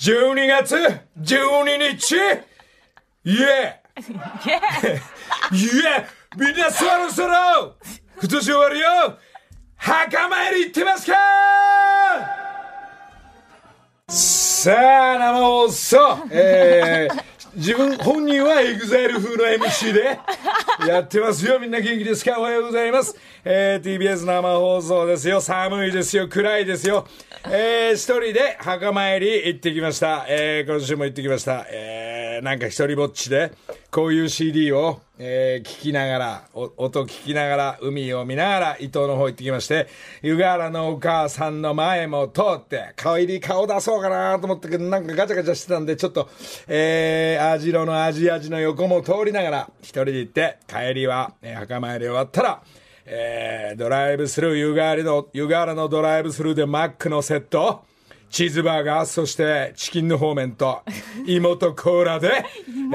12月12日イエーイイエーみんなそろそろ今年終わるよ墓参り行ってますか？さあ、生放送、えー、自分、本人はエグザイル風の MC でやってますよ。みんな元気ですか？おはようございます。えー、TBS 生放送ですよ。寒いですよ。暗いですよ。えー、一人で墓参り行ってきました。えー、今週も行ってきました。えー、なんか一人ぼっちで、こういう CD を、えー、聞きながら、音聞きながら、海を見ながら、伊東の方行ってきまして、湯河原のお母さんの前も通って、帰り顔出そうかなと思ったけど、なんかガチャガチャしてたんで、ちょっと、えー、アジロのアジアジの横も通りながら、一人で行って、帰りは、えー、墓参り終わったら、えー、ドライブスルー、湯河原の、湯河原のドライブスルーでマックのセット、チーズバーガー、そしてチキンの方面と、芋とコーラで、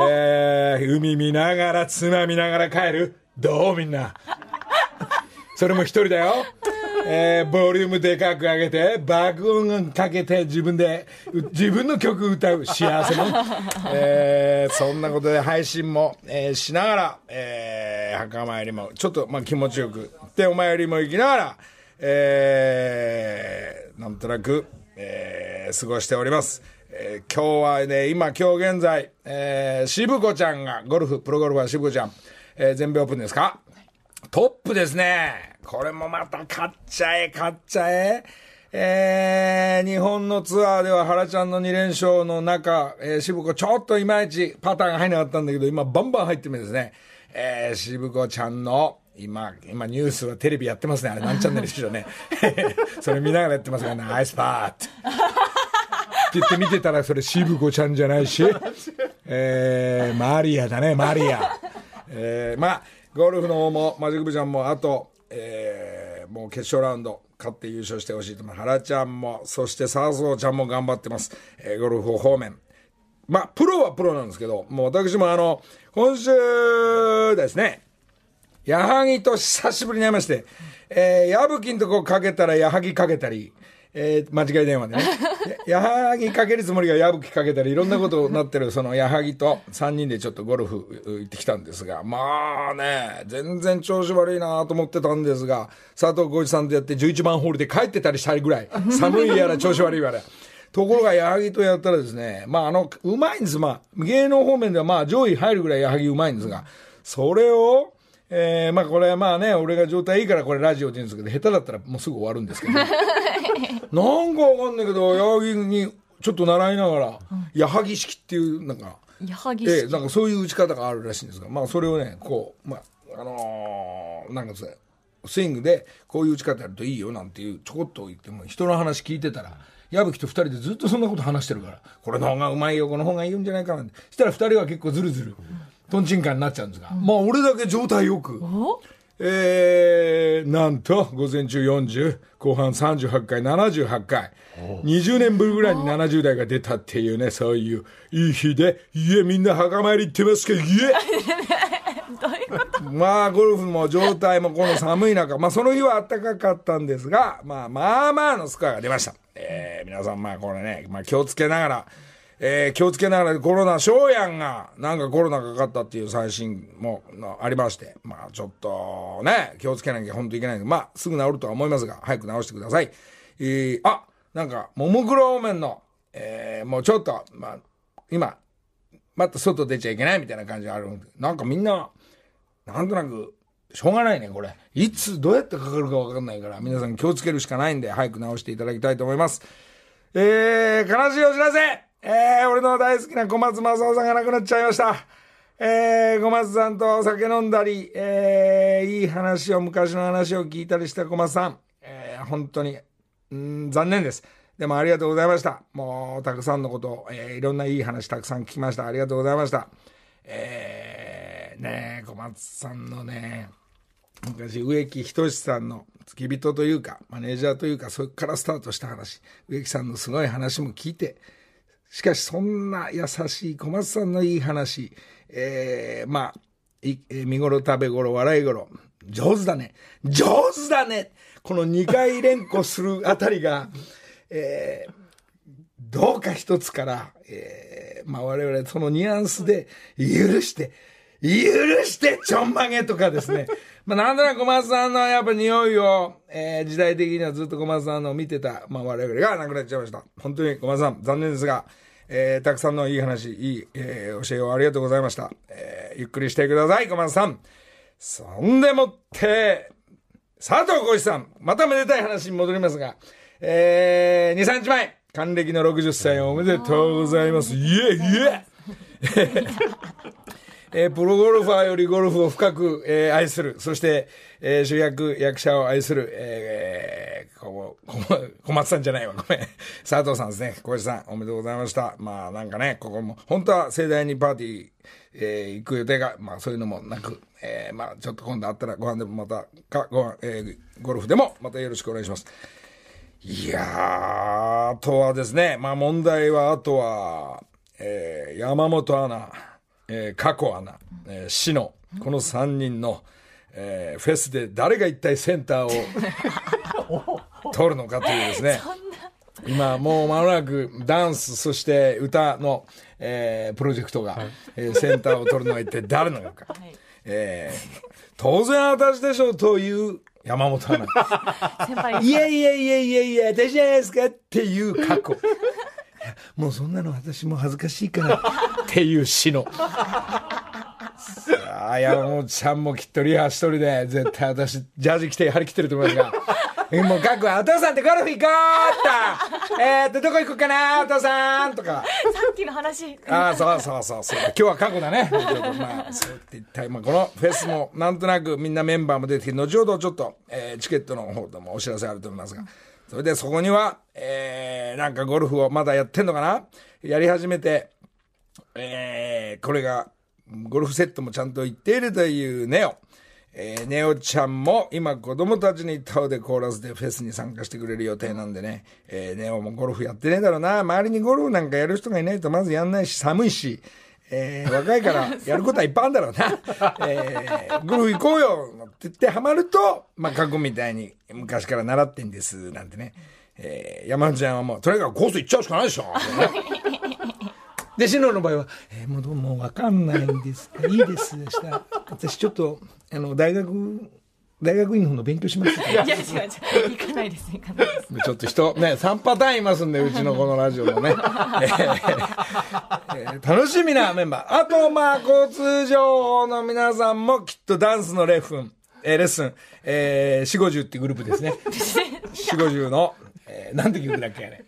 えー、海見ながら、妻見ながら帰る。どうみんな。それも一人だよ。えー、ボリュームでかく上げて、爆音かけて自分で、自分の曲歌う幸せも。えー、そんなことで配信も、えー、しながら、えー、墓参りも、ちょっと、まあ、気持ちよく。で、お参りも行きながら、えー、なんとなく、えー、過ごしております。えー、今日はね、今、今日現在、えー、渋子ちゃんが、ゴルフ、プロゴルファー渋子ちゃん、えー、全米オープンですか？トップですね。これもまた買っちゃえ、買っちゃえ。えー、日本のツアーでは原ちゃんの2連勝の中、えー、渋子ちょっといまいちパターンが入らなかったんだけど、今バンバン入ってるんですね。えー、渋子ちゃんの今、今ニュースはテレビやってますね。あれ何チャンネルでしょうね。それ見ながらやってますからね。アイスパーって。って言って見てたらそれ渋子ちゃんじゃないし、えー、マリアだね、マリア。えー、まあ、ゴルフの方も、マジック部ちゃんも、あと、えー、もう決勝ラウンド、勝って優勝してほしいと思う。原ちゃんも、そして笹生ちゃんも頑張ってます。えー、ゴルフ方面。まあ、プロはプロなんですけど、もう私もあの、今週ですね、矢作と久しぶりに会いまして、えー、矢吹のとこかけたら矢作かけたり、えー、間違い電話でね。矢作かけるつもりが矢吹かけたり、いろんなことになってる、その矢作と3人でちょっとゴルフ行ってきたんですが、まあね、全然調子悪いなと思ってたんですが、佐藤浩市さんとやって11番ホールで帰ってたりしたいぐらい、寒いやら調子悪いやら。ところが矢作とやったらですね、まああの、うまいんです。まあ、芸能方面ではまあ上位入るぐらい矢作うまいんですが、それを、えー、まあこれはまあね、俺が状態いいからこれラジオで言うんですけど、下手だったらもうすぐ終わるんですけど、なんかわかんないけど、矢作にちょっと習いながら、矢作式っていう、なんか、矢作式、えー、なんかそういう打ち方があるらしいんですが、まあそれをね、こう、まあ、あのー、なんかスイングでこういう打ち方やるといいよなんていうちょこっと言っても人の話聞いてたら矢吹と二人でずっとそんなこと話してるから。これの方がうまいよこの方がいいんじゃないかな。ってしたら二人は結構ずるずるとんちんかんになっちゃうんですが、まあ俺だけ状態よく、えー、なんと午前中40後半38回78回。20年ぶりぐらいに70代が出たっていうねそういういい日でいえみんな墓参り行ってますけど いえまあゴルフも状態もこの寒い中。まあその日は暖かかったんですがまあまあまあのスコアが出ましたえー、皆さんまあこれね、まあ、気をつけながらえー、気をつけながらコロナ、翔やんが、なんかコロナかかったっていう最新もありまして、まあちょっとね、気をつけなきゃ本当いけないけど、まあすぐ治るとは思いますが、早く治してください。えー、あ、なんか、ももクローメンの、えー、もうちょっと、まあ、今、また外出ちゃいけないみたいな感じがあるんでなんかみんな、なんとなく、しょうがないね、これ。いつ、どうやってかかるかわかんないから、皆さん気をつけるしかないんで、早く治していただきたいと思います。えー、悲しいお知らせえー、俺の大好きな小松正夫さんが亡くなっちゃいました。えー、小松さんとお酒飲んだり、えー、いい話を、昔の話を聞いたりした小松さん。えー、本当に、ん、残念です。でもありがとうございました。もう、たくさんのこと、えー、いろんないい話たくさん聞きました。ありがとうございました。えー、ね小松さんのね、昔、植木仁さんの付き人というか、マネージャーというか、そこからスタートした話、植木さんのすごい話も聞いて、しかしそんな優しい小松さんのいい話、えー、まあ、見頃食べ頃笑い頃、上手だね。上手だねこの2回連呼するあたりが、えー、どうか一つから、えー、まあ我々そのニュアンスで許して、許してちょんまげとかですね。まあなんとなく小松さんのやっぱ匂いを、えー、時代的にはずっと小松さんの見てた、まあ我々が亡くなっちゃいました。本当に小松さん残念ですが、えー、たくさんのいい話、いい、えー、教えをありがとうございました。えー、ゆっくりしてください、小松さん。そんでもって、佐藤浩市さん、まためでたい話に戻りますが、えー、2、3日前、還暦の60歳おめでとうございます。イエイイエイえープロゴルファーよりゴルフを深く、えー愛する、そして、えー主役、役者を愛する、えー、ここ小松さんじゃないわ、ごめん。佐藤さんですね。小石さん、おめでとうございました。まあ、なんかね、ここも、本当は盛大にパーティー、えー行く予定が、まあ、そういうのもなく、えーまあ、ちょっと今度あったらご飯でもまた、か、ご飯、えーゴルフでもまたよろしくお願いします。いやー、あとはですね、まあ問題は、あとは、えー山本アナ、えー、加古アナ、えー、志乃、この3人の、えーフェスで誰が一体センターを 取るのかというですね。今もう間もなくダンス、そして歌の、えープロジェクトが、えーセンターを取るのは一体誰なのか。えー当然私でしょうという山本アナ。先輩いやいやいやいやいや、私じゃないですか？っていう過去。もうそんなの私も恥ずかしいから っていう詩の。さあ、山本ちゃんもきっとリハ一人で、絶対私、ジャージ着て張り切ってると思いますが。もう、かっこお父さんってゴルフ行こうってえーっと、どこ行こうかなお父さんとか。さっきの話ああ、そうそうそうそう。今日は過去だね。まあ、そうって一体、まあ、このフェスも、なんとなくみんなメンバーも出てきて、後ほどちょっと、えーチケットの方でもお知らせあると思いますが、それでそこには、えーなんかゴルフをまだやってんのかな？やり始めて、えーこれが、ゴルフセットもちゃんと行っているというネオ。えーネオちゃんも今子供たちにタオでコーラスでフェスに参加してくれる予定なんでね、えーネオもゴルフやってねえだろうな。周りにゴルフなんかやる人がいないとまずやんないし、寒いし、えー若いから やることはいっぱいあるんだろうな。えーゴルフ行こうよって言ってハマると、まあ過去みたいに昔から習ってんです、なんてね。えー山内ちゃんはもう、とにかくコース行っちゃうしかないでしょ。で、シノの場合は、えーもうどうもわかんないんですか。いいですでした。私ちょっと、あの、大学、大学院の勉強しますいや違う違う行かないです行かないですちょっと人、ね、3パターンいますんで、うちのこのラジオもね。えーえー楽しみなメンバー。あと、まあ、交通情報の皆さんもきっとダンスのレッフン、えーレッスン、えー、4、50っていうグループですね。4、50の、えー、なんて曲だっけあれ。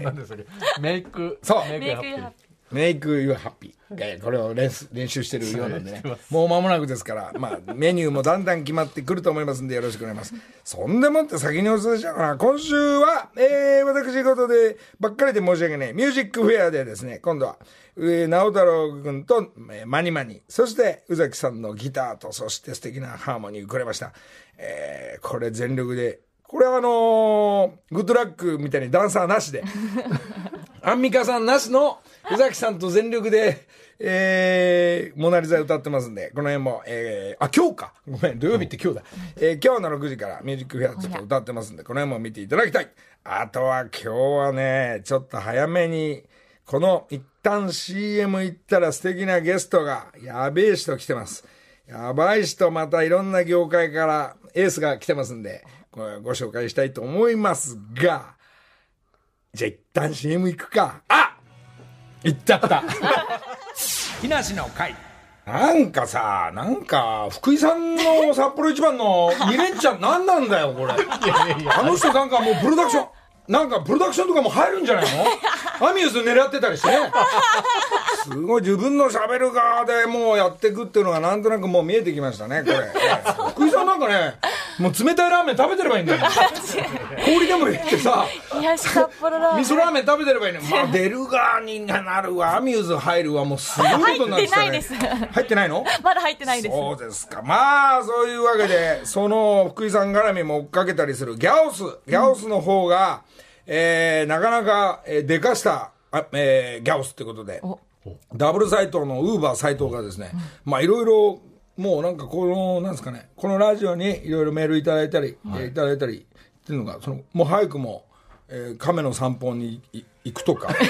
何ですか make そう make happy make ハッ make you happy。これを練習練習してるようなんでね。もう間もなくですから、まあ、メニューもだんだん決まってくると思いますんで、よろしくお願いします。そんでもって先にお伝えしようかな。今週は、えー、私事でばっかりで申し訳ない。ミュージックフェアでですね、今度は、えー、直太郎君と、えーマニマニ、そして宇崎さんのギターと、そして素敵なハーモニーくれました。えー、これ全力で、これはあのーグッドラックみたいにダンサーなしで、アンミカさんなしの宇崎さんと全力で、えー、モナリザ歌ってますんで、この辺も、えー、あ、今日か。ごめん、土曜日って今日だ。えー、今日の6時からミュージックフェアちょっと歌ってますんで、この辺も見ていただきたい。あとは今日はね、ちょっと早めに、この一旦 CM 行ったら素敵なゲストが、やべえ人来てます。やばい人、またいろんな業界からエースが来てますんで、ごご紹介したいと思いますが、じゃあ一旦 CM 行くか。あ行っちゃった。木梨の会。なんかさ、なんか、福井さんの札幌一番の2連チャン何なんだよ、これ。あの人なんかもうプロダクション、なんかプロダクションとかも入るんじゃないの？アミューズ狙ってたりしてね。すごい自分の喋る側でもうやっていくっていうのがなんとなくもう見えてきましたね、これ。福井さんなんかね、もう冷たいラーメン食べてればいいんだよ。氷でも入れてさ、いや札幌ラーメン。味噌ラーメン食べてればいいのまあ、出る側になるわ、アミューズ入るわ、もうすごいことになってたね。入ってないです。入ってないの？まだ入ってないです。そうですか。まあ、そういうわけで、その福井さん絡みも追っかけたりするギャオス。ギャオスの方が、えー、なかなか、えー、でかした、あえー、ギャオスってことで、ダブル斎藤のウーバー斎藤がですね、まあ、いろいろ、もうなんかこの、なんですかね、このラジオにいろいろメールいただいたり、えーいただいたりっていうのが、その、もう早くも、えー亀の散歩にい行くとか。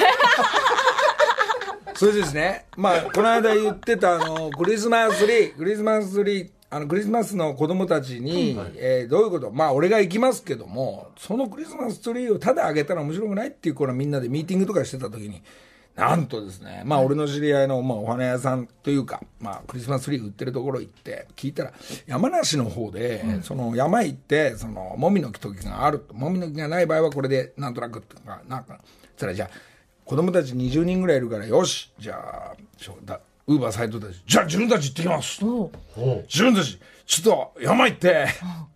それでですね、まあ、この間言ってた、あの、クリスマスツリー、クリスマスツリー、あの、クリスマスの子供たちに、えーどういうこと？まあ、俺が行きますけども、そのクリスマスツリーをただあげたら面白くないっていう、このみんなでミーティングとかしてた時に、なんとですね、まあ、俺の知り合いの、まあ、お花屋さんというか、まあ、クリスマスツリー売ってるところ行って、聞いたら、山梨の方で、その山行って、その、もみの木と木があると、もみの木がない場合はこれで、なんとなくっていうか、なんか、そしたらじゃあ、子供たち20人ぐらいいるから、よし、じゃあ、ちょだウーバーサイトたち、じゃあ自分たち行ってきます。自分たち、ちょっと山行って、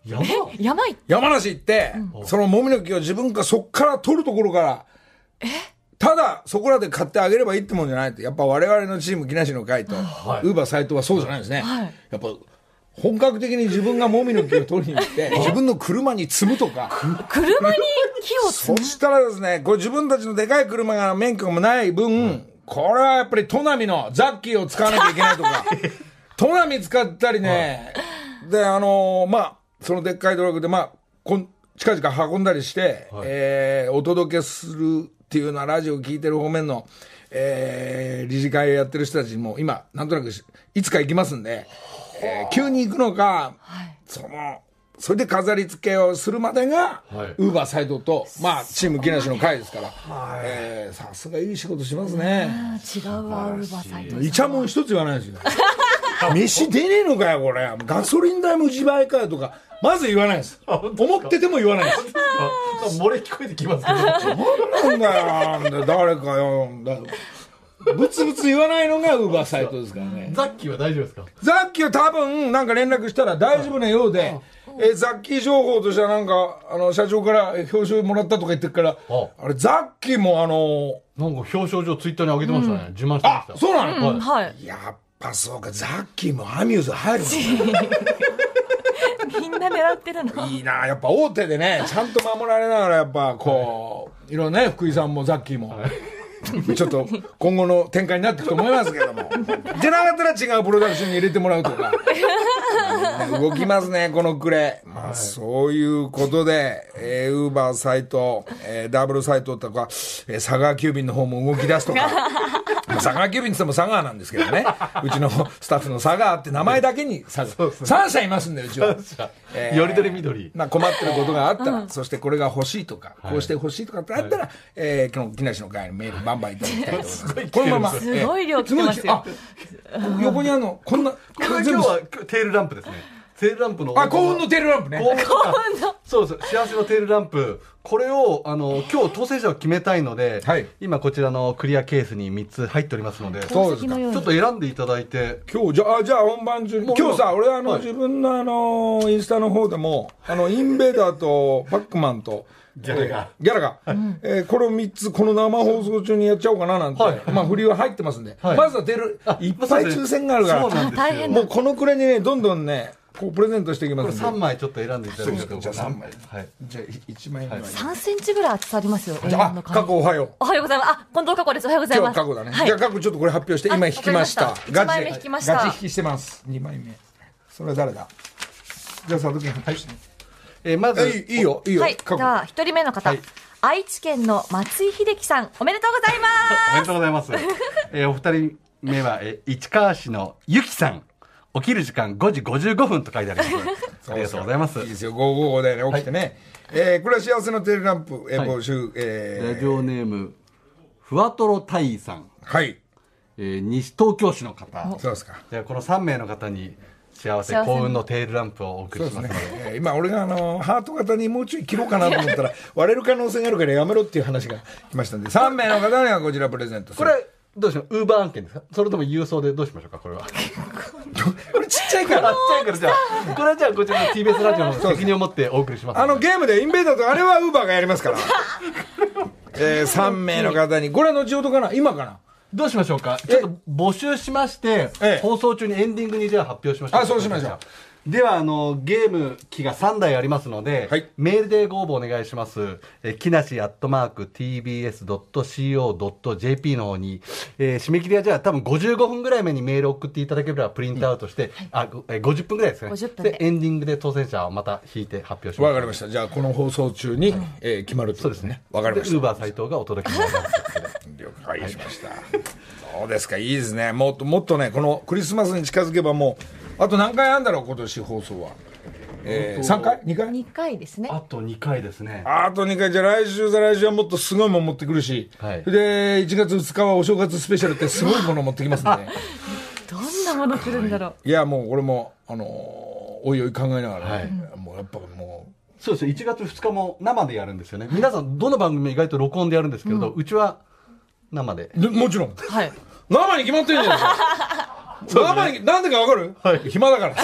山？山い山梨行って、そのもみの木を自分がそっから取るところから、ただそこらで買ってあげればいいってもんじゃないって、やっぱ我々のチーム、木梨の会と、ウーバー斎藤はそうじゃないですね。はい。やっぱ、本格的に自分がもみの木を取りに行って、自分の車に積むとか、車に木を積む？そしたらですね、これ自分たちのでかい車が免許もない分、これはやっぱりトナミのザッキーを使わなきゃいけないとか、トナミ使ったりね、で、あのーまあ、そのでっかいドラッグで、まあ、こん近々運んだりして、えーお届けするっていうのはラジオ聞いてる方面の、えー理事会やってる人たちにも今、なんとなくしいつか行きますんで、えー急に行くのか、その、それで飾り付けをするまでが、はいウーバーサイドと、まあ、チーム木梨の会ですから、えーさすがいい仕事しますね。あ違うわ、ウーバーサイト。イチャモン一つ言わないですよ。飯出ねえのかよ、これ。ガソリン代も自前かよとか、まず言わないです。思ってても言わないです。あ漏れ聞こえてきますけどなんだよ、誰かよ。だブツブツ言わないのがウーバーサイトですからね。ザッキーは大丈夫ですか？ザッキーは多分、なんか連絡したら大丈夫なようで、えーザッキー情報としてはなんか、あの、社長からえ表彰もらったとか言ってるから、ああ。れ、ザッキーもあのなんか表彰状ツイッターに上げてましたね、自慢してまあし、た。そうなの、うん、はい。やっぱそうか、ザッキーもアミューズ入るのか。みんな狙ってるの。いいなやっぱ大手でね、ちゃんと守られながら、やっぱこう、い。ろんなね、福井さんもザッキーも、ちょっと今後の展開になっていくと思いますけども、じゃなかったら違うプロダクションに入れてもらうとか、動きますね、このクレ。まあ、そういうことで、えー、ウーバーサイト、えーダブルサイトとか、えー佐川急便の方も動き出すとか、まあ佐川急便って言っても佐川なんですけどね、うちのスタッフの佐川って名前だけに佐川、3社いますんで、うちは。えーよりどりみどり。まあ、困ってることがあったら、そしてこれが欲しいとか、こうして欲しいとかってあったら、えー、この木梨の会にメールバンバンいただきたいと思 います。このまま。すごい量来てますよ。えーすごいあ横にあるの、こんな、これ今日はテールランプですね。テールランプのあ、幸運のテールランプね。幸運の。そうです幸せのテールランプ。これをあの今日当選者を決めたいので、はい。今こちらのクリアケースに3つ入っておりますのでちそうですか宝石のように。ょっと選んでいただいて。今日、じゃあ、じゃあ本番中に、もう今日さ、俺あの、はい。自分のあの、インスタの方でも、あの、インベーダーとパックマンと、ギャラがギャラが、えーこれを3つ、この生放送中にやっちゃおうかななんて、はいまあ、振りは入ってますんで、はいまずは出る、いっぱい抽選があるから、そうなんですよあ大変もうこのくらいにね、どんどんね、こうプレゼントしていきまこれすんで。3枚ちょっと選んでいただけるとじゃあ3枚。はいじゃあ1枚目は。3センチぐらい厚さありますよ。じゃあ、あ、過去おはよう。おはようございます。あ、近藤過去です。おはようござい今ます。日過去だね。はいじゃあ過去ちょっとこれ発表して、あ今引きました。ました一枚目引きましたガチ引きしてます。2枚目。それは誰だ？じゃあ佐藤君発表して。えーまずえいいいいよ、いいよ。はい。じゃあ、一人目の方、はい愛知県の松井秀樹さん、おめでとうございまおめでとうございます。えーお二人目は、えー市川市のゆきさん。起きる時間5時55分と書いてあります。ありがとうございますいい。ですよ、555でね、起きてね。えーこれは幸せのテールランプ、えーはい募集、えラジオネーム、ふわとろたいさん。ーはい。えー西東京市の方。そうですか。じゃあこの3名の方に幸せ幸せの幸運のテールランプをお送りしますので。。ねえー今、俺があの、ハート型にもうちょい切ろうかなと思ったら、割れる可能性があるからやめろっていう話が来ましたんで、3名の方にはこちらプレゼントする。これ、どうしようウーバー案件ですか？それとも郵送でどうしましょうかこれは。これちっちゃいからあっ。ちゃいからじゃあ、これはじゃあこちらの TBS ラジオの責任を持ってお送りしますあの。ゲームでインベーダーとあれはウーバーがやりますから。えー、3名の方に、これは後ほどかな？今かな？どうしましょうか？ちょっと募集しましてええ、放送中にエンディングにじゃあ発表しましょう。あそうしましょうでは、あの、ゲーム機が3台ありますので、はいメールでご応募お願いします。えー、木梨アットマーク tbs.co.jp の方に、えー締め切りはじゃあ多分55分ぐらい目にメールを送っていただければプリントアウトして、あ、ごえー50分ぐらいですね。50分でエンディングで当選者をまた引いて発表します。わかりました。じゃあ、この放送中に、えー決まるとそうですね。わかりましウーバー斎藤がお届けになります。解しました。そうですか、いいですね。もっともっとね、このクリスマスに近づけばもう、あと何回あるんだろう、今年放送は。えー、3回 ?2 回？2回ですね。あと2回ですね。あと2回、じゃあ来週、再来週はもっとすごいもの持ってくるし、はいで、1月2日はお正月スペシャルってすごいもの持ってきますんで、ね、どんなもの来るんだろう。いや、もうこれも、あのーおいおい考えながら、はいもうやっぱもそうですね、1月2日も生でやるんですよね。皆さん、どの番組も意外と録音でやるんですけれど、うちは生で。もちろん、はい。生に決まってるじゃないですか。生に、なんでかわかる、暇だから。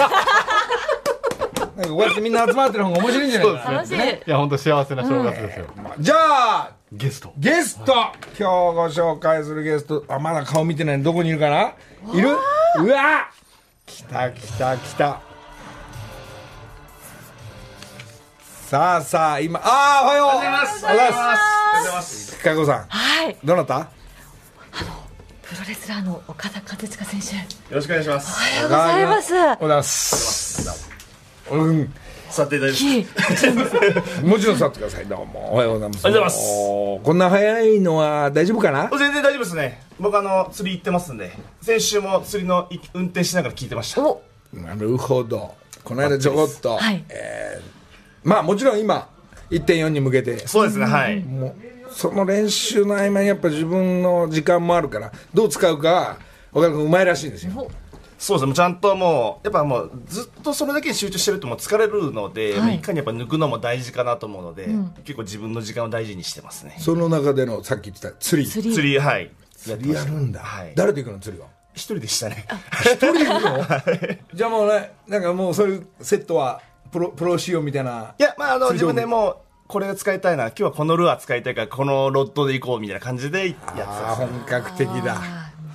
なんかこうやってみんな集まってる方が面白いんじゃないかな。楽しい。いや、本当幸せな正月ですよ。じゃあ、ゲスト。ゲスト今日ご紹介するゲスト、あ、まだ顔見てないどこにいるかな？いる？うわ来た来た来た。さあさあ、今、ああ、おはようおはようございます。おはようございます。かこさん、はい。どなた？プロレスラーの岡田和親選手。よろしくお願いします。おはようございます。おはようございます。うん、座っていただいて。いいもちろん座ってください。どうも。おはようございます。おはようございますこんな早いのは大丈夫かな？全然大丈夫ですね。僕あの、釣り行ってますんで、先週も釣りのい運転しながら聞いてました。お、なるほど。この間ちょこっと、はいえーまあもちろん今、1.4に向けて、そうですね、はい。もう、その練習の合間にやっぱ自分の時間もあるから、どう使うか、岡田君うまいらしいんですよ。そうですね、もうちゃんともう、やっぱもう、ずっとそれだけに集中してるともう疲れるので、はいいかにやっぱ抜くのも大事かなと思うので、結構自分の時間を大事にしてますね。その中でのさっき言ってた釣り。釣り。釣り、はい。釣りやるんだ。はい誰と行くの釣りは？一人でしたね。一人で行くの？じゃあもうね、なんかもうそういうセットは、プロ、プロ仕様みたいな。いや、まあ、あの、自分でもう、これ使いたいな、今日はこのルアー使いたいから、このロッドで行こうみたいな感じでやってああ、ます。本格的だ。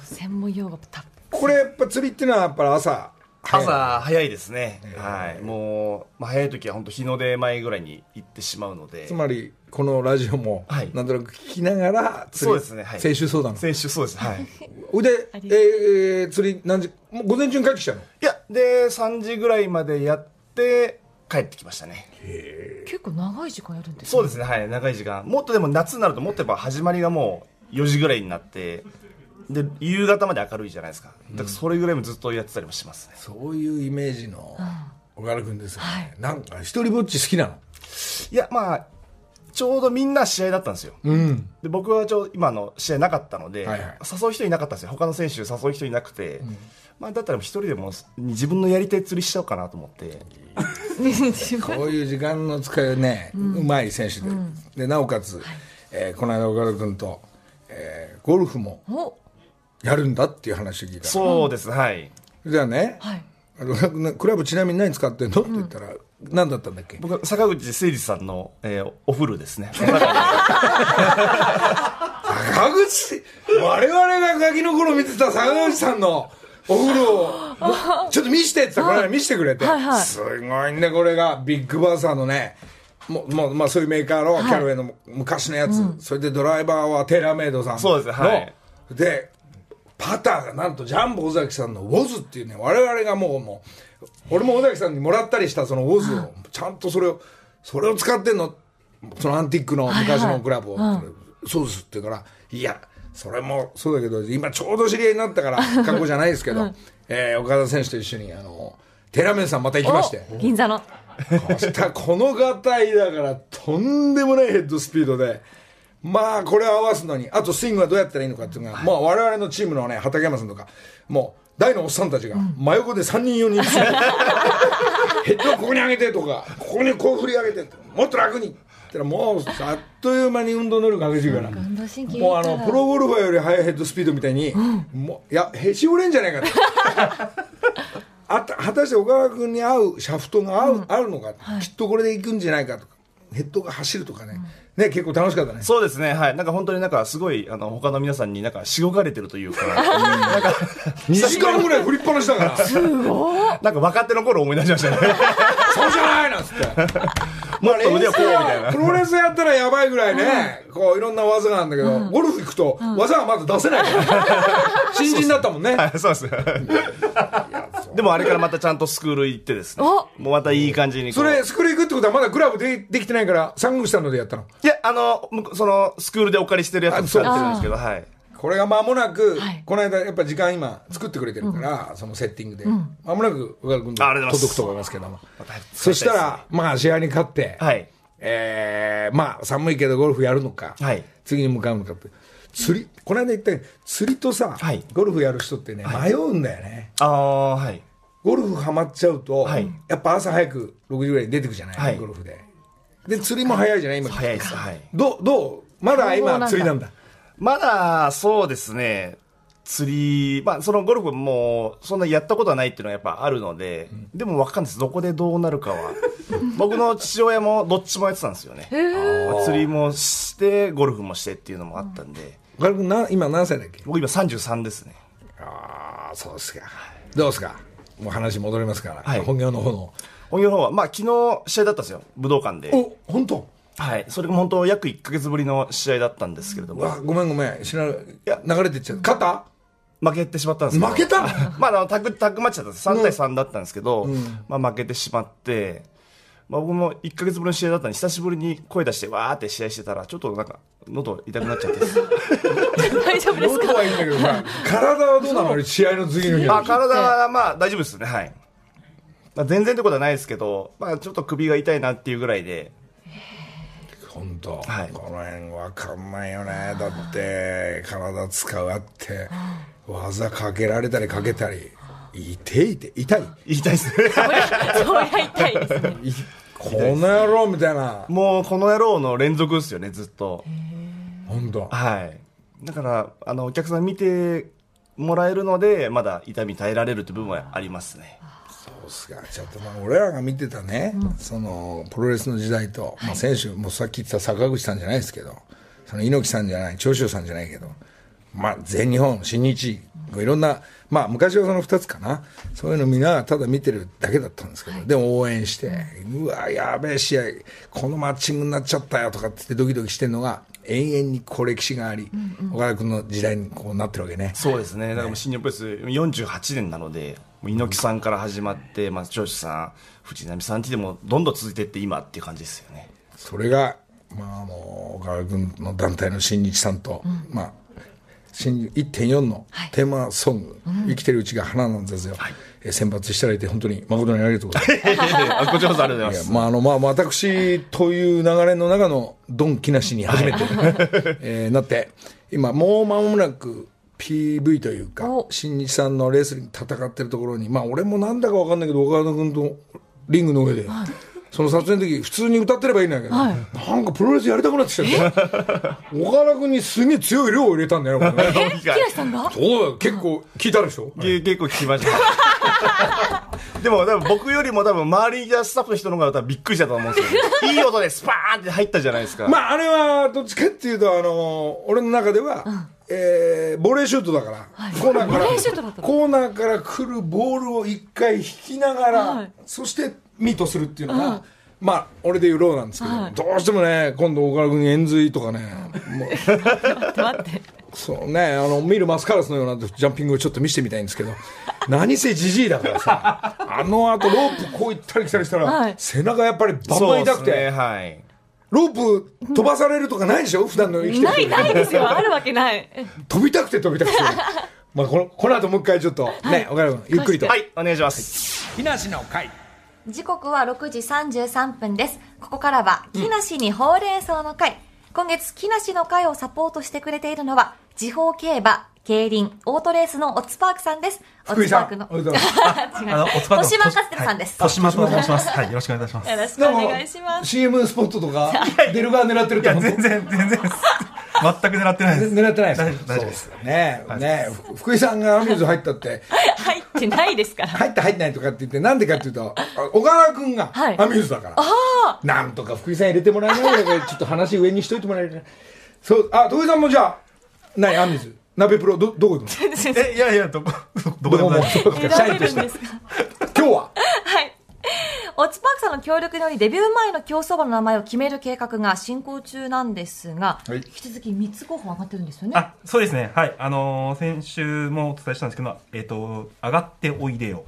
専門用語たっこれやっぱ釣りっていうのはやっぱり朝。早い。朝早いですね、はい、もう、まあ、早い時は本当日の出前ぐらいに行ってしまうので。つまり、このラジオもはい、なんとなく聞きながら、釣りそうですね。はい。選手相談。の。先週そうです。はい。で、えー、釣り何時、もう午前中に帰ってきたの？いやで3時ぐらいまでやって帰ってきましたね。結構長い時間やるんですそうですね。はい。長い時間。もっとでも夏になるともっとやっぱ始まりがもう4時ぐらいになってで夕方まで明るいじゃないですか。だからそれぐらいもずっとやってたりもしますね、そういうイメージの岡田君ですよね。はい。なんか、一人ぼっち好きなの？いやまあちょうどみんな試合だったんですよ、うん。で僕はちょうど今の試合なかったので、はいはい。誘う人いなかったんですよ。他の選手誘う人いなくて、まあ、だったら一人でも自分のやりたい釣りしちゃおうかなと思って。こういう時間の使いね、うまい選手で。で、なおかつ、えーこの間岡田君と、えーゴルフもお、やるんだっていう話を聞いた。そうです。はい。じゃあね、はい。クラブちなみに何使ってんの？って言ったら、何だったんだっけ？僕は坂口誠二さんの、えーお風呂ですね。坂口？我々がガキの頃見てた坂口さんのお風呂を。ちょっと見してって言ったらこの間見してくれて、はいはい。すごいねこれが。ビッグバーサーのねもうもうまあ、そういうメーカーのキャロウェイの昔のやつ、それでドライバーはテーラーメイドさんの。そうですはい。でパターがなんとジャンボ尾崎さんのウォズっていうね我々がもうもう俺も尾崎さんにもらったりしたそのウォズをちゃんとそれをそれを使ってんの？そのアンティックの昔のクラブを、そうですって言うからいやそれもそうだけど今ちょうど知り合いになったから過去じゃないですけど、えー岡田選手と一緒にあのテラメンさんまた行きまして。お銀座の。このがたいだからとんでもないヘッドスピードでまあこれを合わすのにあとスイングはどうやったらいいのかっていうのが、まあ我々のチームのね畠山さんとかもう大のおっさんたちが真横で3人4人ヘッドをここに上げてとかここにこう振り上げてもっと楽にってらもうあっという間に運動能力激しいから、もうあのプロゴルファーより速いヘッドスピードみたいに、もういやへし折れんじゃないかと。あた果たして岡田君に合うシャフトが合う,、合うのか、きっとこれでいくんじゃないかとかヘッドが走るとかね、ね、結構楽しかったね。そうですね、はい。なんか本当になんかすごい、あの、他の皆さんになんかしごかれてるというか、なんか、2時間ぐらい振りっぱなしだから。なんか若手の頃思い出しましたね。そうじゃないなんつって。もっと腕をこうみたいなプ。ロレスやったらやばいぐらいね、こういろんな技があるんだけど、ゴルフ行くと技がまず出せないから。新人だったもんね。はい、そうです。でもあれからまたちゃんとスクール行ってですね。おもうまたいい感じにこ。そうれ、スクール行くってことはまだクラブでできてないから、サングスタンドでやったの。いや、あの、その、スクールでお借りしてるやつを使ってるんですけど、はい。これが間もなく、はいこの間やっぱ時間今作ってくれてるから、そのセッティングで。間もなく、岡田君と届くと思いますけども。そしたら、まあ試合に勝って、はい。えー、まあ寒いけどゴルフやるのか、はい次に向かうのかって。釣り、この間言ったように釣りとさ、はいゴルフやる人ってね、迷うんだよね。ああ、はい。ゴルフハマっちゃうと、はいやっぱ朝早く6時ぐらいに出てくじゃない、はいゴルフで。で、釣りも早いじゃない今。早いです、はい。どう、どうまだ今釣りなんだ？まだ、そうですね。釣り、まあ、そのゴルフも、そんなやったことはないっていうのはやっぱあるので、でもわかんないです。どこでどうなるかは。僕の父親もどっちもやってたんですよね。まあ釣りもして、ゴルフもしてっていうのもあったんで、な、今何歳だっけ？僕今33ですね。ああ、そうですか。どうですか？もう話戻りますから、はい本業の方の。本業の方は、まあ昨日試合だったんですよ。武道館で。お、本当？はい。それが本当約1ヶ月ぶりの試合だったんですけれども、わごめんごめん。知らない。や流れてっちゃう。勝った？負けてしまったんですけど負けた？まあ、あの、タッグ、タッグマッチだったんです。3対3だったんですけど、まあ負けてしまって、まあ僕も1ヶ月ぶりの試合だったんで、久しぶりに声出してわーって試合してたら、ちょっとなんか、喉痛くなっちゃって。大丈夫ですか？喉はいいんだけどさ、体はどうなの？試合の次の日あ、体はまあ大丈夫ですね、はい。まあ全然ってことはないですけど、まあちょっと首が痛いなっていうぐらいで、本当、はいこの辺わかんないよね。だって、体使うあって、技かけられたりかけたり、痛いって、痛い痛いですね。そりゃ痛いですね。いこの野郎みたいな。もうこの野郎の連続ですよね、ずっと。本当。はい。だから、あの、お客さん見てもらえるので、まだ痛み耐えられるって部分はありますね。そうっすか。ちょっとまあ、俺らが見てたね、その、プロレスの時代と、まあ、選手、もうさっき言ってた坂口さんじゃないですけど、その猪木さんじゃない、長州さんじゃないけど、まあ、全日本、新日、いろんな、まあ、昔はその二つかな。そういうのみんなただ見てるだけだったんですけど、でも応援して、うわ、やべえ試合、このマッチングになっちゃったよとかって言ってドキドキしてるのが、永遠にこう歴史があり、岡田君の時代にこうなってるわけね。そうですね。だから新日本プロレス48年なので、猪木さんから始まって、まあ、長州さん、藤波さんってでもどんどん続いていって今っていう感じですよね。それが、まあ、もう岡田君の団体の新日さんと、まあ、新1.4のテーマソング、生きてるうちが花なんですよ、えー選抜していただいて本当に誠にありがとうございます。あこちらこそありがとうございます。まああのまあ、私という流れの中のドン・キナシに初めて、えーなって今もう間もなく PV というかお。新日さんのレスリング戦ってるところにまあ俺もなんだか分かんないけど岡田君とリングの上で、その撮影の時普通に歌ってればいいんだけど、なんかプロレスやりたくなってきちゃって。岡田君にすげえ強い量を入れたんだよ、これ。ね木梨さんが？そう結構聞いたでしょ、け結構聞きました。でも多分僕よりも多分周りにいたスタッフの人の方が多分びっくりしたと思うんですよ。いい音でスパーンって入ったじゃないですか。まあ、あれはどっちかっていうと、あの俺の中では、えーボレーシュートだから、コーナーから。コーナーから来るボールを一回引きながら、はい。そしてミートするっていうのが、まあ俺で言うローなんですけど、はい。どうしてもね今度岡田君に円髄とかねもう。待って待って。そうねあの見るマスカラスのようなジャンピングをちょっと見せてみたいんですけど何せじじいだからさ あのあとロープこう行ったり来たりしたら、はい。背中やっぱりバンバン痛くて、ですね、はい。ロープ飛ばされるとかないでしょ？普段の生きてるない、時ないですよ。あるわけない。飛びたくて飛びたくてまあこのこの後もう一回ちょっとね岡田君ゆっくりとはい、お願いします。木梨の会時刻は6時33分です。ここからは、木梨にほうれん草の会。今月、木梨の会をサポートしてくれているのは、時報競馬、競輪、オートレースのオッツパークさんです。オ福井さんッツパークの。おめでとうございます違う あの、おつぱ豊島かつてさんです。豊島と申します。はい、よろしくお願いします。よろしくお願いします。CM スポットとか出る側狙ってるいや、と？思う全然、全然。全く 狙ってないです。狙ってないです大丈夫、大丈夫です。そうねねふ福井さんがアミューズ入ったって入ってないですか？ら。入って入ってないとかって言ってなんでかっていうとあ岡田君がはいアミューズだから、なんとか福井さん入れてもらえないからちょっと話上にしといてもらえる？かそうあ徳井さんもじゃあ何アンミズ鍋プロどどこ行くの？え、いやいや、どこ、どこでもない。ですか社員として選べるんですか？今日は？はい。オッツパークさんの協力によりデビュー前の競走馬の名前を決める計画が進行中なんですが、はい引き続き3つ候補上がってるんですよね。あ、そうですね。はい。あのー先週もお伝えしたんですけど、えっ、と、上がっておいでよ。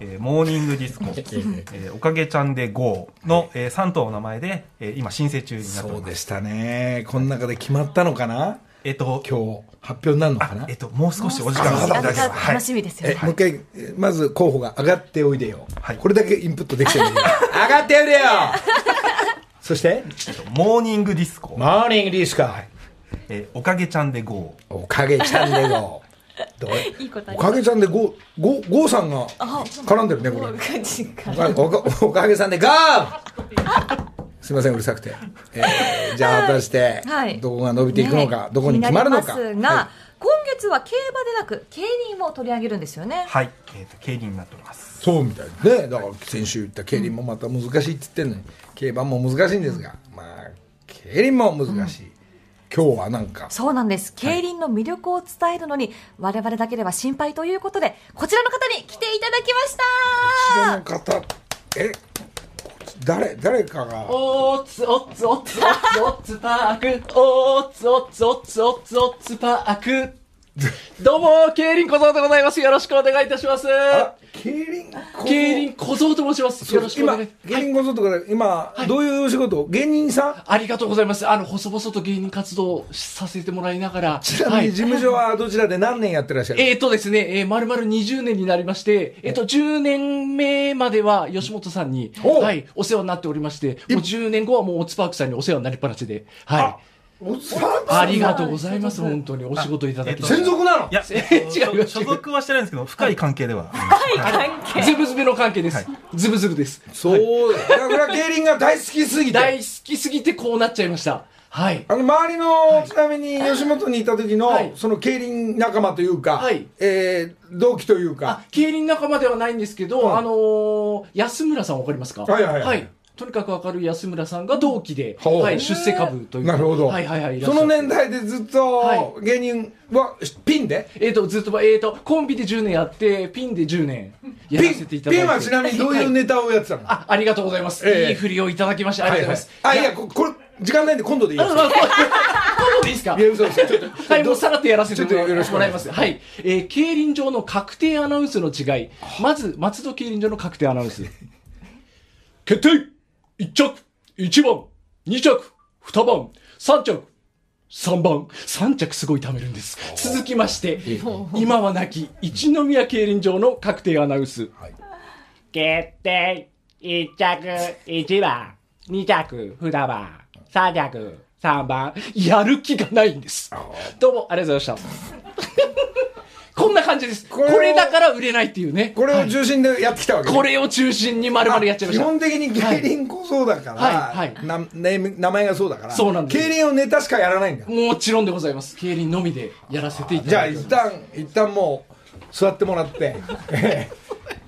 えーモーニングディスコ、えーおかげちゃんで GO の、えー、3頭の名前で、えー今申請中になっております。そうでしたねこの中で決まったのかな？えっ、と、今日発表になるのかな？えっ、と、もう少しお時間を。いただければ。はい。楽。しみですよ。ね。えもう一回えまず候補が上がっておいでよ、はい。これだけインプットできてるんで上がっておいでよ。そして？えっとモーニングディスコ、モーニングディスコ、えーおかげちゃんで GO。おかげちゃんでご どう？いい答え。おかげちゃんでゴー。ゴーゴーさんが絡んでるねこれ。感じかおかおかおかげさんでゴーすみませんうるさくて、えーじゃあ果たして、はい。どこが伸びていくのか、ね。どこに決まるのか。気になりますが、は今月は競馬でなく競輪を取り上げるんですよね。はい。えっ、と、競輪になっております。そうみたいですね。だから先週言った競輪もまた難しいって言ってるのに競馬も難しいんですがまあ競輪も難しい、今日はなんか。そうなんです。競輪の魅力を伝えるのに、我々だけでは心配ということで、こちらの方に来ていただきましこちらたの方。え？誰誰かが。おーつおつおつおつおつパーク。おーつおつおつおつおつパーク。どうも競輪小僧でございます。よろしくお願いいたします。あ競輪小僧？競輪小僧と申します。よろしくお今願い。芸人こそとかで今、どういうお仕事？芸人さん？ありがとうございます。あの細々と芸人活動をさせてもらいながら。ちなみはい。に事務所はどちらで何年やってらっしゃる、えーとですね、えー、丸々20年になりまして、えっ、と、10年目までは吉本さんに、お。はい、お世話になっておりまして、もう10年後はもうオッツパークさんにお世話になりっぱなしで、はい。ありがとうございます、本当に。お仕事いただき。専属なの？いや、えー違う。所属はしてないんですけど、深い関係では。あります。関係。ズブズブの関係です。ズブズブです。そう。だからこれは競輪が大好きすぎて。大好きすぎてこうなっちゃいました。はい。あの周りの、ちなみに吉本にいた時の、はい。その競輪仲間というか、はい。えー同期というか。あ、競輪仲間ではないんですけど、うんあのー安村さんわかりますか？はいはい。はいとにかく明るい安村さんが同期で、はい、出世株という。なるほど、はいはいはい。その年代でずっとは芸人はピンで、えっ、と、ずっと、えっ、と、コンビで10年やって、ピンで10年やらピンせていただいて。ピンはちなみにどういうはネタをやってたの、あ、ありがとうございます。ええいい振りをいただきまして、ありがとうございます。あいやここれ時間ないんで今度でいいですあまあ、こう今度でいいですか？いや嘘ですはい、もうさらっとやらせてもちょっとよろしくお願いしますらいます。はい。えー、競輪場の確定アナウンスの違い。まず、松戸競輪場の確定アナウンス。決定 !1 着 !1 番 !2 着 !2 番 !3 着3番、3着すごい貯めるんです。続きまして、今は亡き一宮競輪場の確定アナウンス。決定1着1番、2着2番、3着3番、やる気がないんです。どうもありがとうございました。こんな感じです。ここれだから売れないっていうね。これを中心でやってきたわけ、これを中心に丸々やっちゃいました。基本的に競輪こそだから、はいはいなネーム名前がそうだからそうなんです競輪をネタしかやらないんだもちろんでございます。競輪のみでやらせていたじゃあだいております。一旦一旦もう座ってもらってえ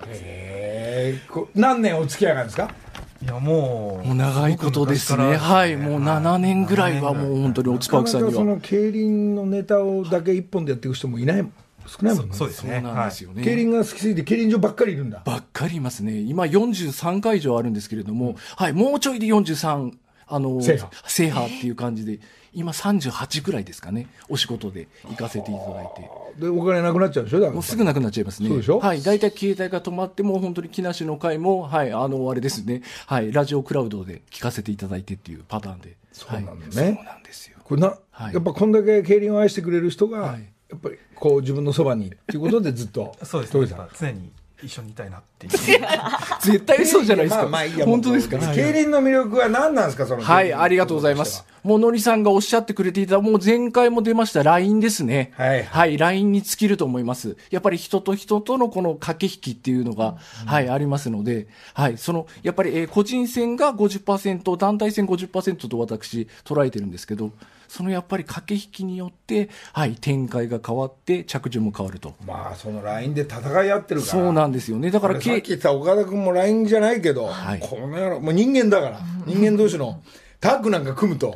えーこ何年お付き合いなんですか？いや、もう。もう長いことですね。はい。もう7年ぐらいはもう本当にオツパークさんには。なかなかその競輪のネタをだけ一本でやっていく人もいないもん少ないもんねそうですね。そうなんですよね。競輪が好きすぎて競輪場ばっかりいるんだばっかりいますね。今43会場あるんですけれども、はい、もうちょいで43、あの、制覇制覇っていう感じで、今38ぐらいですかね。お仕事で行かせていただいて。でお金なくなっちゃうでしょ？だからもうすぐなくなっちゃいますね。そうでしょ？はい。大体携帯が止まっても、本当に木梨の会も、はい、あの、あれですね。はい。ラジオクラウドで聞かせていただいてっていうパターンで。そうなんだねはいそうなんですよ。これな、はいやっぱこんだけ競輪を愛してくれる人が、はいやっぱりこう自分のそばにっていうことでずっと そうですね。常に一緒にいたいなっていう。絶対そうじゃないですか。まあまあいいや本当ですか？競輪の魅力は何なんですかそのはい、ありがとうございます。もうのりさんがおっしゃってくれていた、もう前回も出ました LINE ですね。はいはい、LINE に尽きると思います。やっぱり人と人とのこの駆け引きっていうのが、はい、ありますので、はい、その、やっぱり、えー個人戦が50%、団体戦50%と私捉えてるんですけど、そのやっぱり駆け引きによって、はい、展開が変わって着順も変わると。まあそのラインで戦い合ってるから。そうなんですよね。だから、さっけき言った岡田君も LINE じゃないけど、はい。この野郎、もう人間だから、人間同士のタッグなんか組むと、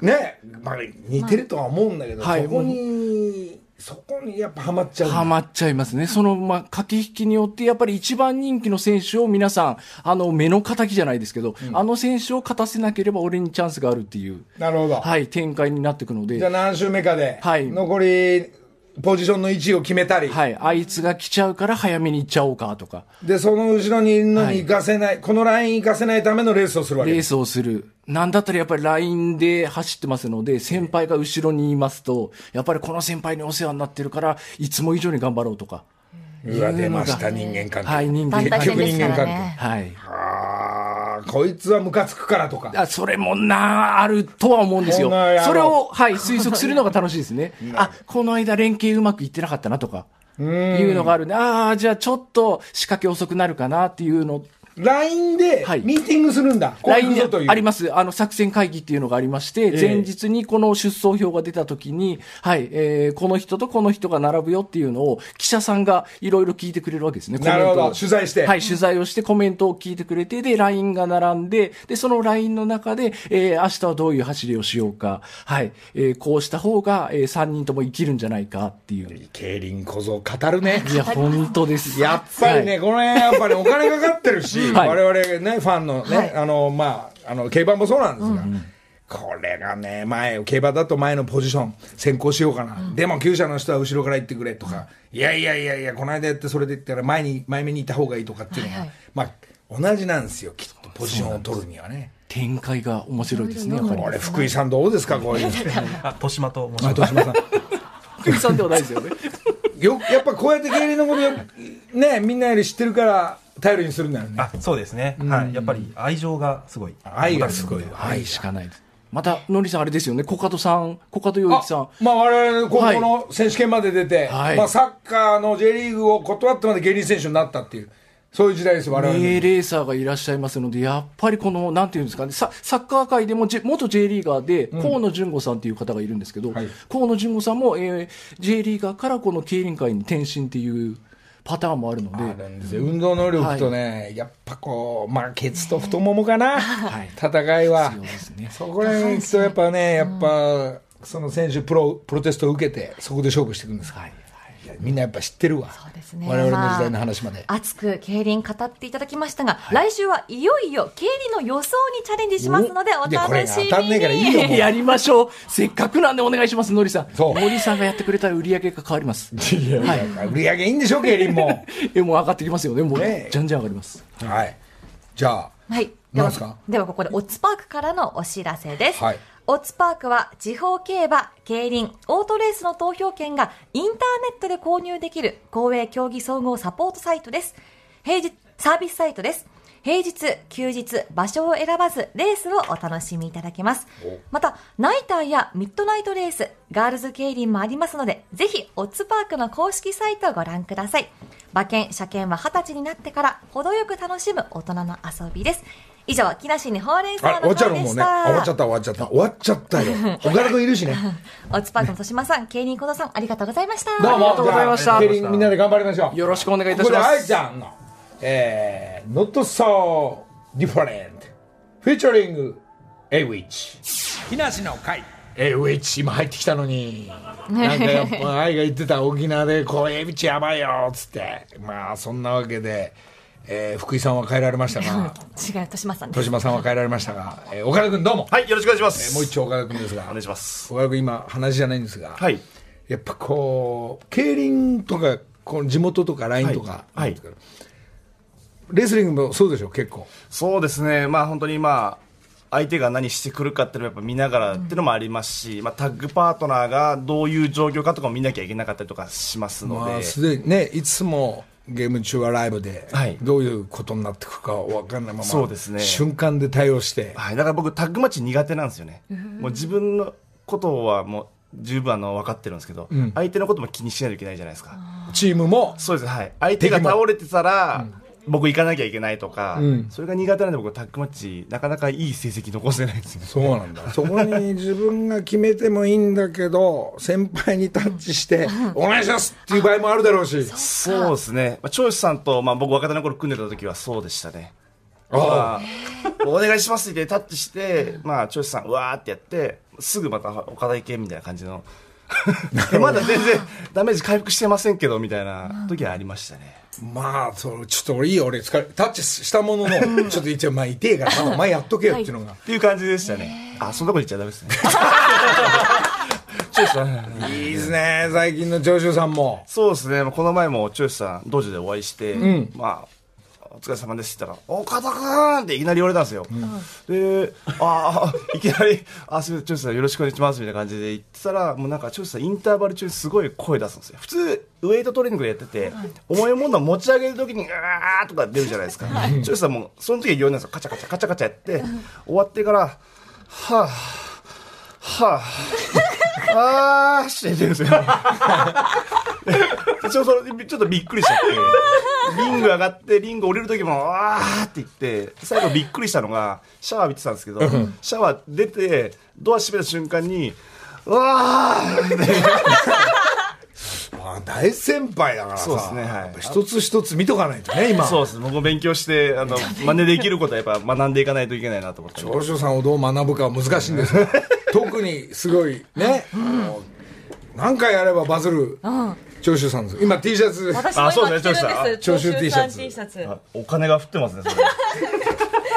ね、まあ、似てるとは思うんだけど、はい。そこに、そこにやっぱハマっちゃうハマっちゃいますね。その、まあ、駆け引きによって、やっぱり一番人気の選手を皆さん、あの、目の敵じゃないですけど、あの選手を勝たせなければ俺にチャンスがあるっていう、なるほど。はい、展開になっていくので、じゃあ何周目かで、はい残りポジションの位置を決めたり、はい、あいつが来ちゃうから早めに行っちゃおうかとか、で、その後ろにいるのに行かせない、このライン行かせないためのレースをするわけです。レースをする。なんだったらやっぱりラインで走ってますので、先輩が後ろにいますと、やっぱりこの先輩にお世話になってるから、いつも以上に頑張ろうとか。うわ、出ました、人間関係。はい、人間結局人間関係。はい。ああ、こいつはムカつくからとか。あそれもなあるとは思うんですよ。それを、はい、推測するのが楽しいですね。あ、この間連携うまくいってなかったなとか、いうのがあるんで、ああ、じゃあちょっと仕掛け遅くなるかなっていうの LINE ではいミーティングするんだ。こう LINE で。あります。あの、作戦会議っていうのがありまして、前日にこの出走表が出た時に、はい、えー、この人とこの人が並ぶよっていうのを、記者さんがいろいろ聞いてくれるわけですね。なるほど取材してはい、取材をしてコメントを聞いてくれて、で、LINE が並んで、で、その LINE の中で、えー、明日はどういう走りをしようか、はい、えー、こうした方が、えー、3人とも生きるんじゃないかっていう。競輪小僧語るね。いや、本当です。やっぱりね、はいこの辺やっぱりお金かかってるし、はい我々ね、ファンのね、はいあの、まあ、あの、競馬もそうなんですが、これがね、前、競馬だと前のポジション先行しようかな。でも、厩舎の人は後ろから行ってくれとか、いやいやいやいや、この間やってそれで言ったら前に、前目に行った方がいいとかっていうのが、はいはいまあ、同じなんですよ、きっと、ポジションを取るにはね。展開が面白いですね、やっぱり。これ、福井さんどうですか、こういうの。あ、豊島と申しあ、ます。豊島さん。福井さんではないですよね。よやっぱこうやって競輪のことよねみんなより知ってるから頼りにするんだよねあ、そうですね。はい。やっぱり愛情がすごい。愛がすごい愛しかないです。また、のりさんあれですよね、コカドさん、コカド洋あ一さん。まあ我々高校の選手権まで出て、はいまあ、サッカーの J リーグを断ってまで競輪選手になったっていうそういう時代です我々名のレーサーがいらっしゃいますので、やっぱりこの、なんていうんですかね、ササッカー界でも、J- 元 J リーガーで、河野純子さんっていう方がいるんですけど、はい河野純子さんも、えー J リーガーからこの競輪界に転身っていうパターンもあるのあで、運動能力とね、やっぱこう、まあ、ケツと太ももかな、はい。戦いは。ね。そこら辺行くとやっぱねやっぱ、その選手プロプロテストを受けてそこで勝負していくんですか。ら、はいみんなやっぱ知ってるわそうですね。我々の時代の話まで、あ熱く競輪語っていただきましたが、来週はいよいよ競輪の予想にチャレンジしますので、おいやこれ楽しみに。当たんねえからいいよもうやりましょう。せっかくなんでお願いします、のりさん。そうのりさんがやってくれたら売り上げが変わります。いやいや売り上げいいんでしょ競輪も え、もう上がってきますよね。もう、ねえじゃんじゃん上がります。はいじゃあはい。ではではここでオッツパークからのお知らせです。はいオッツパークは地方競馬、競輪、オートレースの投票権がインターネットで購入できる公営競技総合サポートサイトです。平日、サービスサイトです。平日、休日、場所を選ばず、レースをお楽しみいただけます。また、ナイターやミッドナイトレース、ガールズ競輪もありますので、ぜひ、オッツパークの公式サイトをご覧ください。馬券、車券は20歳になってから、程よく楽しむ大人の遊びです。以上、木梨にほうれん草あ終わのっちゃうの？もうね終わっちゃった終わっちゃった。終わっちゃったよ。岡田君いるしね。オッツパークの豊島さん、競輪小田さん、ありがとうございました。どうも。ありがとうございました。競輪みんなで頑張りましょう。よろしくお願いいたここでします。愛ちゃんのえー、Not So Different Featuring A Witch 木梨の会。A Witch 今入ってきたのに。なんかやっぱ愛が言ってた沖縄でこう A Witch やばいよっつって。まあそんなわけで、えー、福井さんは帰られましたが。違う、豊島さんです。豊島さんは帰られましたが、えー、岡田君どうも、はい、よろしくお願いします。もう一丁岡田君ですが。お願いします。岡田君今話じゃないんですが、はい。やっぱこう競輪とかこの地元とか LINE とか、はい。なんですか。レスリングもそうでしょ結構。そうですね、まあ本当にまあ、相手が何してくるかっていうのをやっぱ見ながらっていうのもありますし、まあ、タッグパートナーがどういう状況かとかも見なきゃいけなかったりとかしますので、まあすでにねいつもゲーム中はライブで、はい。どういうことになってくるか分かんないままそうですね。瞬間で対応して。はい、だから僕、タッグマッチ苦手なんですよね、もう自分のことはもう十分あの分かってるんですけど、相手のことも気にしないといけないじゃないですか。チームもそうです。はい、相手が倒れてたら、僕行かなきゃいけないとか、それが苦手なんで僕タッグマッチなかなかいい成績残せないんですよそうなんだ。そこに自分が決めてもいいんだけど、先輩にタッチして、お願いしますっていう場合もあるだろうし。そう。ですね、まあ、長州さんと、まあ、僕若手の頃組んでた時はそうでしたね。あまあ、お願いしますってタッチして、まあ、長州さん、うわーってやって、すぐまた岡田行けみたいな感じの、えまだ全然ダメージ回復してませんけどみたいな時はありましたね。まあ、そう、ちょっと俺いいよ、俺疲れ、タッチしたものの、ちょっと言っちゃう、まあ、痛えから、まあお前やっとけよっていうのが。っていう感じでしたね。あ、そんなこと言っちゃダメですね。いいですね、最近の長州さんも。そうですね、まあこの前も長州さん、道場でお会いして、まあ、お疲れ様ですって言ったら、岡田くんっていきなり言われたんですよ。で、ああ、いきなり、あ、すみません、長州さんよろしくお願いしますみたいな感じで言ってたら、もうなんか長州さんインターバル中にすごい声出すんですよ。普通、ウェイトトレーニングでやってて、重いものを持ち上げるときに、うわーとか出るじゃないですか。長州さんも、その時は言わないんですよ。カチャカチャ、カチャカチャやって、終わってから、はぁ、はぁ、あーして言ってるんですよ。ちょそれちょっとびっくりしちゃって、リング上がって、リング降りる時も、わーって言って、最後びっくりしたのが、シャワー浴びてたんですけど、シャワー出て、ドア閉めた瞬間に、うわーって、まあ、大先輩だからさ。そうですねはい一つ一つ見とかないとね、今。そうですね、僕も勉強して、あの、真似できることはやっぱ学んでいかないといけないなと思って。長州さんをどう学ぶかは難しいんですが 特にすごいね、何回やればバズる長州さんです今 T シャツ私もあそう今着てるんねです。長州 T シャツ T シャツ。あお金が降ってますね、それ。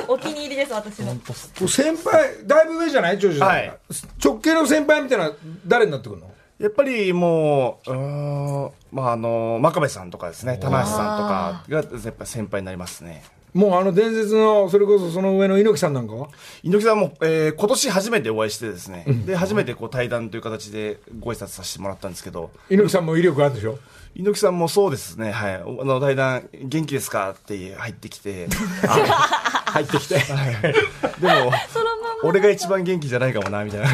お気に入りです、私の。先輩だいぶ上じゃない？長州さん、はい直系の先輩みたいな誰になってくるの？やっぱりもう、うーん、まああの、真壁さんとかですね、棚橋さんとかがやっぱ先輩になりますね。もうあの伝説のそれこそその上の猪木さんなんかは？猪木さんも、えー今年初めてお会いしてですね、で、初めてこう対談という形でご挨拶させてもらったんですけど、猪木さんも威力あるでしょ？猪木さんもそうですね、はい、おあの対談、元気ですか？って入ってきて、入ってきて。でも、俺が一番元気じゃないかもな、みたいな。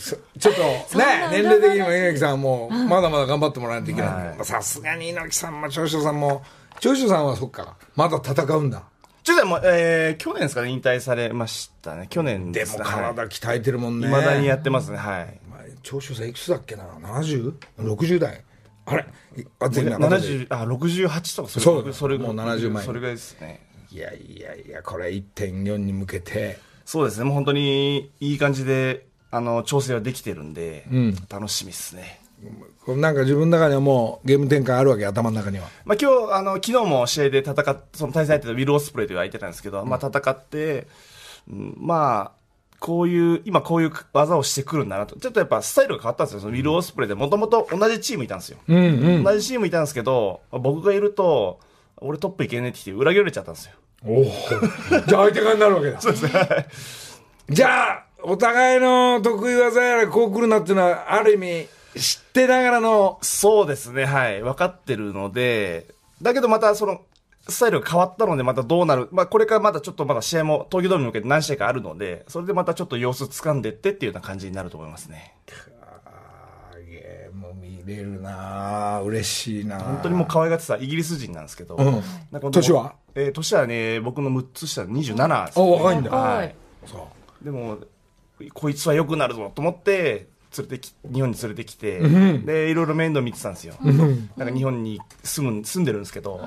ちょっと ね年齢的にも猪木さんもまだまだ頑張ってもらわないといけない。さすがに猪木さんも長州さんも長州さんはそっかまだ戦うんだ。ちょっともう、えー去年ですかね、引退されましたね。去年ですもね。体鍛えてるもんね。い。まだにやってますね、はい。まあ長州さんいくつだっけな？70?60 代？あれ？あ全然後で。70あ68とかそれそう。それもう70前。それぐらいですね。いやいやいやこれ1.4に向けて。そうですね。もう本当にいい感じであの調整はできてるんで、楽しみですね。なんか自分の中にはもうゲーム展開あるわけ頭の中には。まあ、今日あの昨日も試合で戦っその対戦相手のウィル・オスプレイという相手なんですけど、まあ、戦って、うんまあこういう今こういう技をしてくるんだなと。ちょっとやっぱスタイルが変わったんですよ。そのウィル・オスプレイで。もともと同じチームいたんですよ、同じチームいたんですけど僕がいると俺トップいけねえって言って裏切られちゃったんですよ。おお。じゃあ相手側になるわけだ。そうですね。じゃあお互いの得意技やらこう来るなっていうのはある意味知ってながらのそうですね、はい。分かってるので、だけどまたその、スタイルが変わったので、またどうなる。まあ、これからまたちょっとまだ試合も東京ドームに向けて何試合かあるので、それでまたちょっと様子掴んでってっていうような感じになると思いますね。ゲーム見れるなあ嬉しいな本当にもう可愛がってたイギリス人なんですけど、んなんか年は？えー年はね、僕の6つ下27です、あ若いんだはい。そうでも、こいつは良くなるぞと思って、連れてき、日本に連れてきて、で、いろいろ面倒見てたんですよ。なんか日本に住む、住んでるんですけど、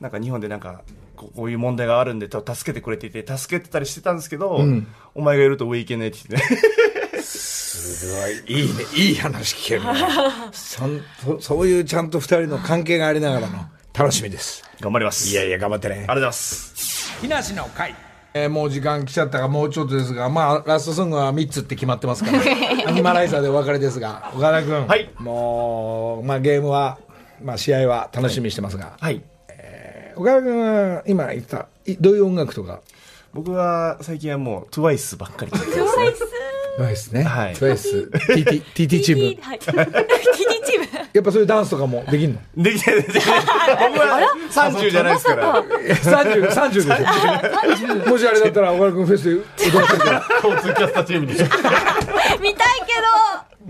なんか日本でなんか、こういう問題があるんで、助けてくれていて、助けてたりしてたんですけど、お前がいると上行けないって言って。ね。すごい。いいね。いい話聞けるね。そんそそういうちゃんと二人の関係がありながらの楽しみです。頑張ります。いやいや頑張ってね。ありがとうございます。木梨の会えーもう時間来ちゃったがもうちょっとですがまあラストソングは3つって決まってますから。アニマライザーでお別れですが岡田君、はい。もう、まあ、ゲームは、まあ、試合は楽しみにしてますが、はい。岡田君は今言ったいどういう音楽とか？僕は最近はもう TWICE ばっかり。聞いてます。トワイスね、はい。トワイス。TT, TT チーム。はい。TT チーム。やっぱそういうダンスとかもできんの？できてる、できてる。僕は30じゃないですから。30, 30でしょもしあれだったら岡田君フェスで踊ってるから 交通キャスターチームに。見たいけど。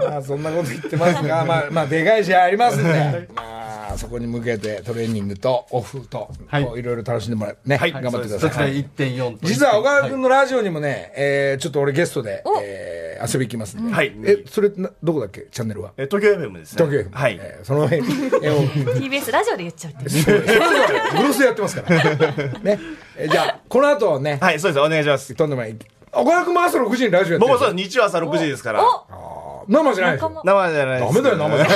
まあそんなこと言ってますが、まあ、まあでかい試合ありますんで、まあそこに向けてトレーニングとオフと、はいこういろいろ楽しんでもらうね、はい頑張ってください。そちら1.4と。実は小川はい君のラジオにもね、えーちょっと俺ゲストでお、えー遊び行きますんで。はいえ、それな、どこだっけ？チャンネルは？え東京 FM ですね。東京 FM はい。えーその辺、えー TBS ラジオで言っちゃうって。そうですブルースやってますから。ね。えじゃあ、この後ね、はい、そうです。お願いします。とんでもない。小川君も朝6時にラジオやってる僕もそう、日曜朝6時ですから。生じゃないでしょ。仲生じゃないです。ダメだよ、生じゃ。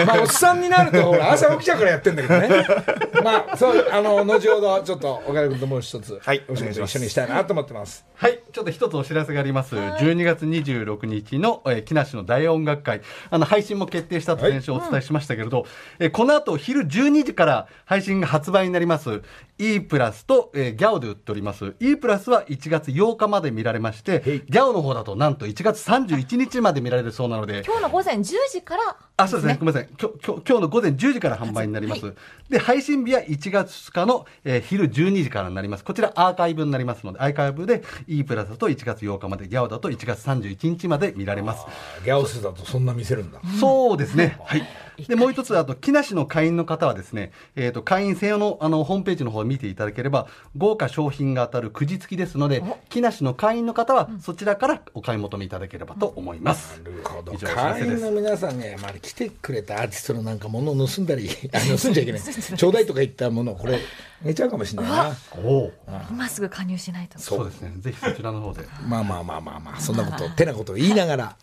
まあ、おっさんになると、ほら、朝起きちゃうからやってんだけどね。まあ、そう、あの、後ほど、ちょっと、岡田君ともう一つ、はいお仕事お願いします一緒にしたいなと思ってます。はい。ちょっと一つお知らせがあります。12月26日の、えー木梨の大音楽会。あの、配信も決定したと先週お伝えしましたけれど、えーこの後昼12時から配信が発売になります。E プラスと、えーギャオで売っております。E プラスは1月8日まで見られまして、ギャオの方だとなんと1月31日まで見られるそうなので、今日の午前10時から、あ、そうですね。ごめんなさい。今日、今日今日の午前10時から販売になります。で、配信日は1月2日の、えー昼12時からになります。こちらアーカイブになりますので、アーカイブで E プラスだと1月8日まで、ギャオだと1月31日まで見られます。ギャオスだとそんな見せるんだ。そうですね。はい。で、もう一つ、あと、木梨の会員の方はですね、えっ、と、会員専用の、あの、ホームページの方を見ていただければ、豪華商品が当たるくじ付きですので、木梨の会員の方は、そちらからお買い求めいただければと思います。なるほど。会員の皆さんね、まあ、来てくれたアーティストのなんか物を盗んだり、あ盗んじゃいけない。ちょうだいとか言ったものを、これ、寝ちゃうかもしれないな。おお。今すぐ加入しないと。そうですね。ぜひそちらの方で。まあまあまあまあまあ、そんなこと、てなことを言いながら。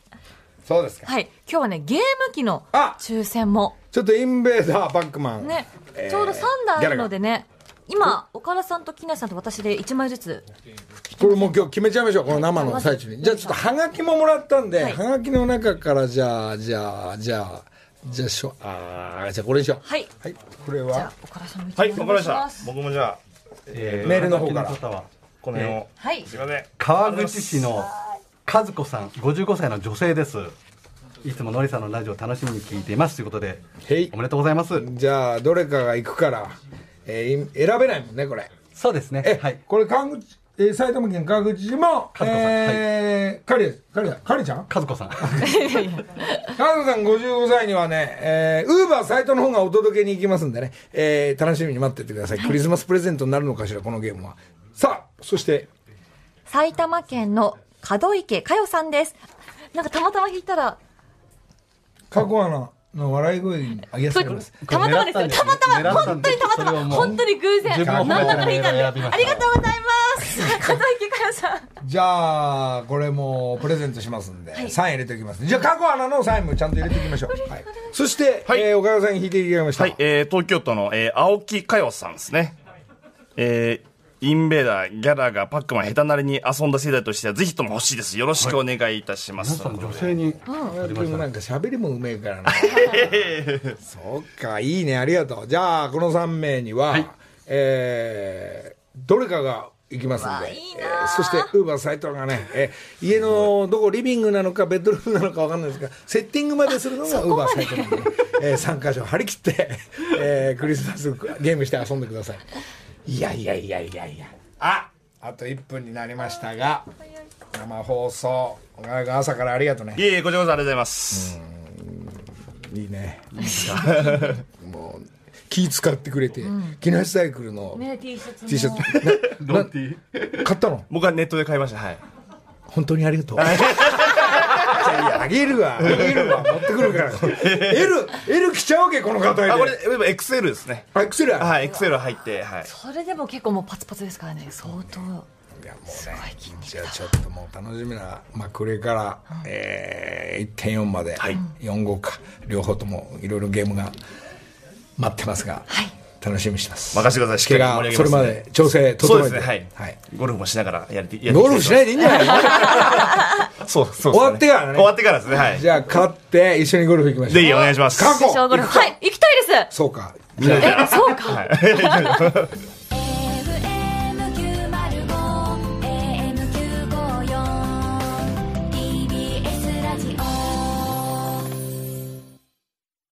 そうですか。はい。今日はね、ゲーム機のあ抽選も、ちょっとインベーダーパックマン。ね、えーちょうど3台あるのでね、今、岡田さんと木梨さんと私で1枚ずつ、これもう今日決めちゃいましょう、この生の最中に。じゃあちょっとハガキももらったんで、はいハガキの中からじゃあ、じゃあ、じゃあ、じゃあしょ、あーじゃあこれにしよう。はい。はい、これじゃあは、、岡田さんもはい、わかりました。僕もじゃあ、えメールの方から方はこの辺を。はい。すいません。川口市の和子さん55歳の女性ですいつものりさんのラジオ楽しみに聞いていますということでへいおめでとうございますじゃあ、どれかが行くから、えーい選べないもんね、これ。そうですね。え、はい。これ川口、えー埼玉県川口市も、和子さん。えー、カリ、カリ、カリちゃん？和子さん。川口さん55歳にはね、えー、ウーバーサイトの方がお届けに行きますんでね、えー、楽しみに待っててください。クリスマスプレゼントになるのかしら、このゲームは。さあ、そして、埼玉県の門池佳代さんです。なんかたまたま弾いたら、過去アナの笑い声にあげされます。たまたまですよ。たまたま、本当にたまたま、本当に偶然、自分を何褒めてだか弾いたんで、ありがとうございます。さん。じゃあ、これもプレゼントしますんで、サイン入れておきます。じゃあ、過去アナのサインもちゃんと入れておきましょう。はい、そして、はいえー岡田さんに弾いていただきました。はい、えー、東京都の、えー、青木佳代さんですね。えー、インベーダー、ギャラがパックマン下手なりに遊んだ世代としてはぜひとも欲しいです。よろしくお願いいたします。皆さん女性に岡田君もなんか喋りもうめえからな。そうか、いいね、ありがとう。じゃあ、この3名には、えーどれかが行きますんで、わいいなえーそして、ウーバーサイトがね、えー家のどこ、リビングなのか、ベッドルームなのかわかんないですが、セッティングまでするのがウーバーサイトなんで、えー、3箇所張り切って、えークリスマスゲームして遊んでください。いやいやいやいやいや。ああと1分になりましたが、生放送、小川君朝からありがとうねい。えいえ、こちらこそありがとうございます。いいね。もう、気使ってくれて、木梨サイクルのね、T シャツも。T シャツ、なな買ったの？僕はネットで買いました。はい。本当にありがとう。あるわ、あげるわ、持ってくるから。L、L 来ちゃうわけ、この方で。あ、これ、XL ですね。あ、エクセルや。はい、XL 入って、はい。それでも結構もうパツパツですからね、相当。いやもうね、じゃあちょっともう楽しみな、まあ、これから、えー、1.4まで、はい4号か、両方ともいろいろゲームが待ってますが、楽しみにしてます。任せてください。しっかり盛り上げそれまで調整整えて。そうですね、はい。はい。ゴルフもしながらやって、やってゴルフしないでいいんじゃない？の そう、そうね終わってからね終わってからですね、はい。じゃあ、勝って一緒にゴルフ行きましょう。ぜひお願いします。過去。はい、行きたいです。そうか。え、そうか。